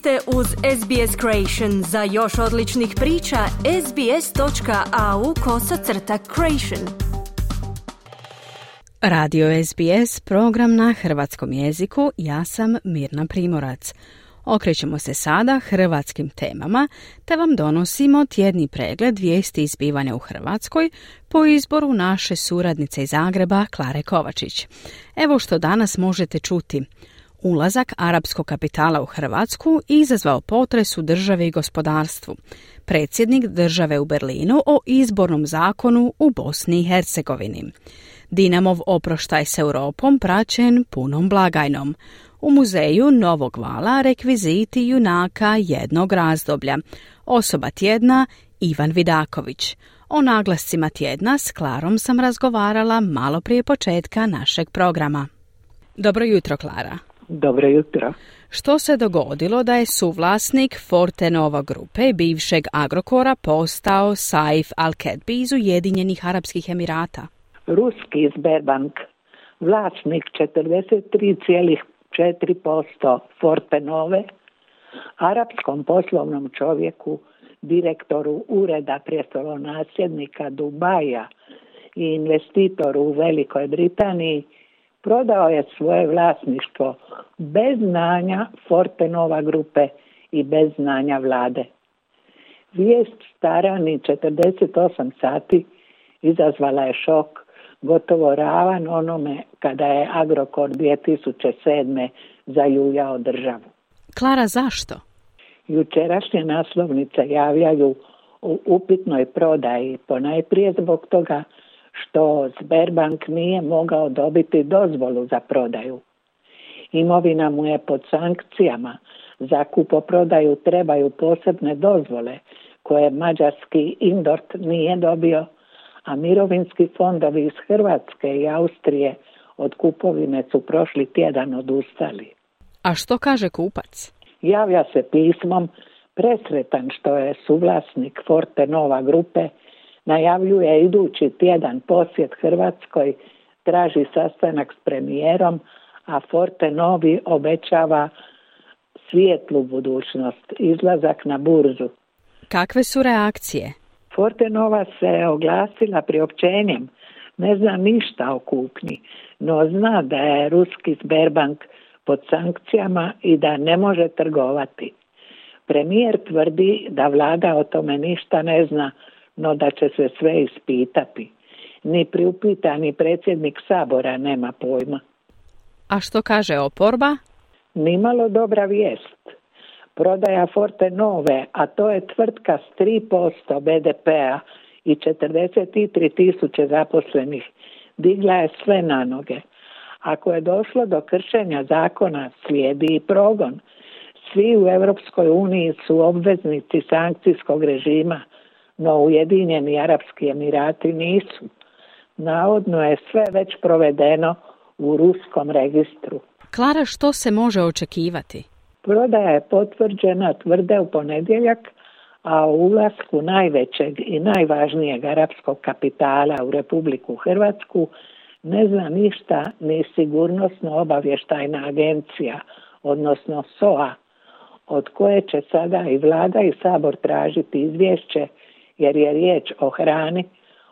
ste uz SBS Creation. Za još odličnih priča, sbs.au kosacrta creation. Radio SBS, program na hrvatskom jeziku. Ja sam Mirna Primorac. Okrećemo se sada hrvatskim temama, te vam donosimo tjedni pregled vijesti izbivanja u Hrvatskoj po izboru naše suradnice iz Zagreba, Klare Kovačić. Evo što danas možete čuti. Ulazak arapskog kapitala u Hrvatsku izazvao potres u državi i gospodarstvu. Predsjednik države u Berlinu o izbornom zakonu u Bosni i Hercegovini. Dinamov oproštaj s Europom praćen punom blagajnom. U muzeju Novog vala rekviziti junaka jednog razdoblja. Osoba tjedna Ivan Vidaković. O naglascima tjedna s Klarom sam razgovarala malo prije početka našeg programa. Dobro jutro, Klara. Dobro jutro. Što se dogodilo da je suvlasnik Fortenova grupe bivšeg Agrokora postao Saif Al-Kedbi iz Ujedinjenih Arapskih Emirata? Ruski Sberbank, vlasnik 43,4% Fortenove, arapskom poslovnom čovjeku, direktoru ureda prijestolonasljednika Dubaja i investitoru u Velikoj Britaniji – prodao je svoje vlasništvo bez znanja Fortenova grupe i bez znanja vlade. Vijest stara ni 48 sati izazvala je šok, gotovo ravan onome kada je Agrokor 2007. zajujao državu. Klara, zašto? Jučerašnje naslovnice javljaju u upitnoj prodaji, ponajprije zbog toga što Sberbank nije mogao dobiti dozvolu za prodaju. Imovina mu je pod sankcijama. Za kupoprodaju trebaju posebne dozvole koje mađarski Indort nije dobio, a mirovinski fondovi iz Hrvatske i Austrije od kupovine su prošli tjedan odustali. A što kaže kupac? Javlja se pismom presretan što je suvlasnik Forte Nova grupe najavljuje idući tjedan posjet Hrvatskoj, traži sastanak s premijerom, a Forte Novi obećava svijetlu budućnost, izlazak na burzu. Kakve su reakcije? Forte Nova se oglasila priopćenjem, ne zna ništa o kupnji, no zna da je ruski Sberbank pod sankcijama i da ne može trgovati. Premijer tvrdi da vlada o tome ništa ne zna, no da će se sve ispitati. Ni priupitani predsjednik sabora nema pojma. A što kaže oporba? Nimalo dobra vijest. Prodaja Forte Nove, a to je tvrtka s 3% BDP-a i 43 tisuće zaposlenih, digla je sve na noge. Ako je došlo do kršenja zakona, slijedi i progon. Svi u Europskoj uniji su obveznici sankcijskog režima, no Ujedinjeni Arapski Emirati nisu. Navodno je sve već provedeno u ruskom registru. Klara, što se može očekivati? Prodaja je potvrđena tvrde u ponedjeljak, a u ulasku najvećeg i najvažnijeg arapskog kapitala u Republiku Hrvatsku ne zna ništa ni sigurnosno obavještajna agencija, odnosno SOA, od koje će sada i vlada i sabor tražiti izvješće jer je riječ o hrani,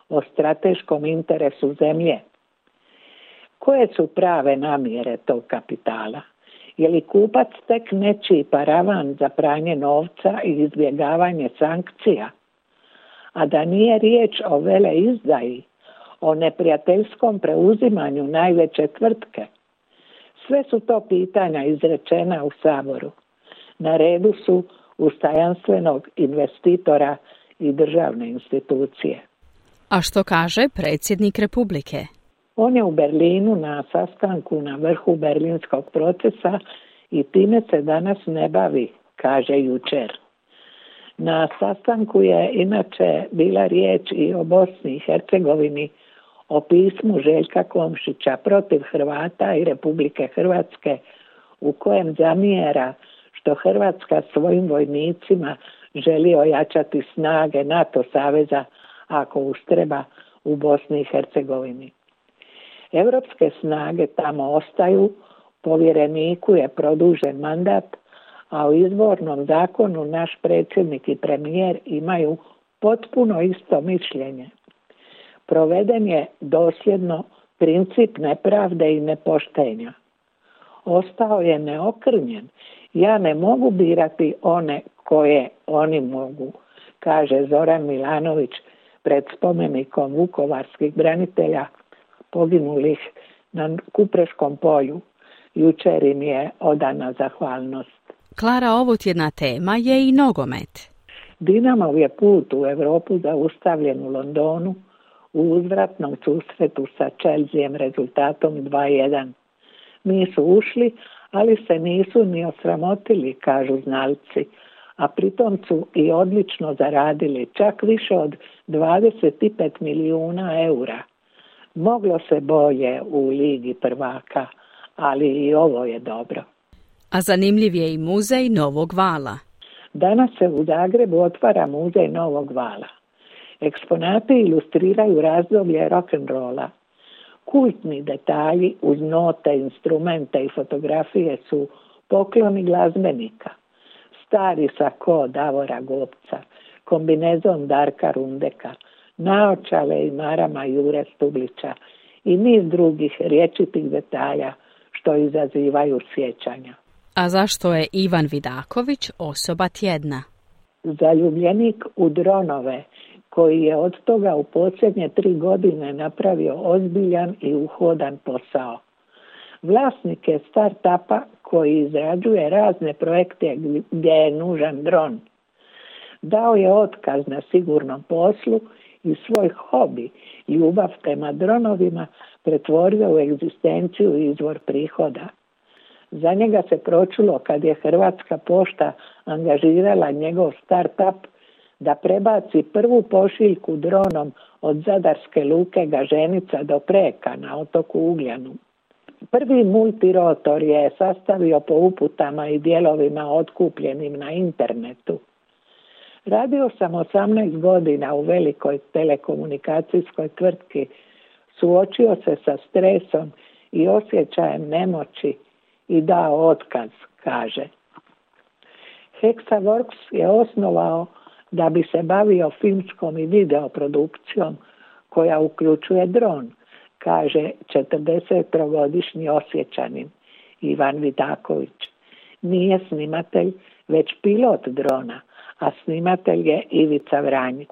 o strateškom interesu zemlje. Koje su prave namjere tog kapitala? Je li kupac tek nečiji paravan za pranje novca i izbjegavanje sankcija? A da nije riječ o vele izdaji, o neprijateljskom preuzimanju najveće tvrtke? Sve su to pitanja izrečena u Saboru. Na redu su ustajanstvenog investitora i državne institucije. A što kaže predsjednik Republike? On je u Berlinu na sastanku na vrhu berlinskog procesa i time se danas ne bavi, kaže jučer. Na sastanku je inače bila riječ i o Bosni i Hercegovini, o pismu Željka Komšića protiv Hrvata i Republike Hrvatske u kojem zamjera što Hrvatska svojim vojnicima želi ojačati snage NATO saveza ako ustreba u Bosni i Hercegovini. Europske snage tamo ostaju, povjereniku je produžen mandat, a u izbornom zakonu naš predsjednik i premijer imaju potpuno isto mišljenje. Proveden je dosljedno princip nepravde i nepoštenja. Ostao je neokrnjen. Ja ne mogu birati one koje oni mogu, kaže Zoran Milanović pred spomenikom vukovarskih branitelja poginulih na Kupreškom polju. Jučer im je odana zahvalnost. Klara, ovo tjedna tema je i nogomet. Dinamov je put u Europu zaustavljen u Londonu u uzvratnom susretu sa Chelseaem rezultatom 2-1. Nisu ušli, ali se nisu ni osramotili, kažu znalci, a pritom su i odlično zaradili čak više od 25 milijuna eura. Moglo se bolje u Ligi prvaka, ali i ovo je dobro. A zanimljiv je i muzej Novog Vala. Danas se u Zagrebu otvara muzej Novog Vala. Eksponati ilustriraju razdoblje rock'n'rolla. Kultni detalji uz note, instrumente i fotografije su pokloni glazbenika. Stari sako Davora Gopca, kombinezon Darka Rundeka, naočale i marama Jure Stublića i niz drugih riječitih detalja što izazivaju sjećanja. A zašto je Ivan Vidaković osoba tjedna? Zaljubljenik u dronove koji je od toga u posljednje tri godine napravio ozbiljan i uhodan posao. Vlasnik je start-upa koji izrađuje razne projekte gdje je nužan dron. Dao je otkaz na sigurnom poslu i svoj hobi, ljubav prema dronovima, pretvorio u egzistenciju i izvor prihoda. Za njega se pročulo kad je Hrvatska pošta angažirala njegov start-up da prebaci prvu pošiljku dronom od Zadarske luke Gaženica do Preka na otoku Ugljanu. Prvi multirotor je sastavio po uputama i dijelovima otkupljenim na internetu. Radio sam 18 godina u velikoj telekomunikacijskoj tvrtki, suočio se sa stresom i osjećajem nemoći i dao otkaz, kaže. Hexaworks je osnovao da bi se bavio filmskom i videoprodukcijom koja uključuje dron, kaže 40-godišnji osjećanin Ivan Vidaković. Nije snimatelj, već pilot drona, a snimatelj je Ivica Vranjić.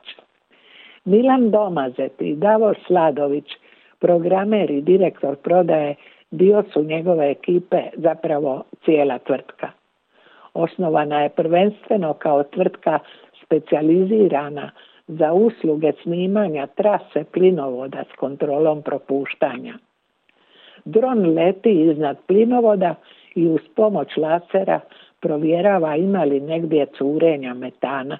Milan Domazet i Davor Sladović, programer i direktor prodaje, dio su njegove ekipe, zapravo cijela tvrtka. Osnovana je prvenstveno kao tvrtka specijalizirana za usluge snimanja trase plinovoda s kontrolom propuštanja. Dron leti iznad plinovoda i uz pomoć lasera provjerava ima li negdje curenja metana.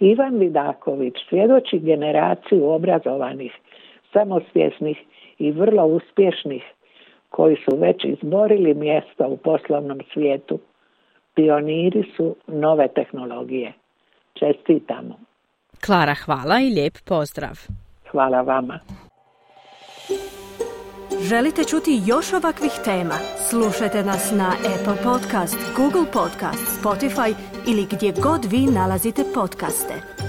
Ivan Vidaković svjedoči generaciju obrazovanih, samosvjesnih i vrlo uspješnih koji su već izborili mjesto u poslovnom svijetu. Pioniri su nove tehnologije. Čestitamo. Klara, hvala i lijep pozdrav. Hvala vama. Želite čuti još ovakvih tema? Slušajte nas na Apple Podcast, Google Podcast, Spotify ili gdje god vi nalazite podcaste.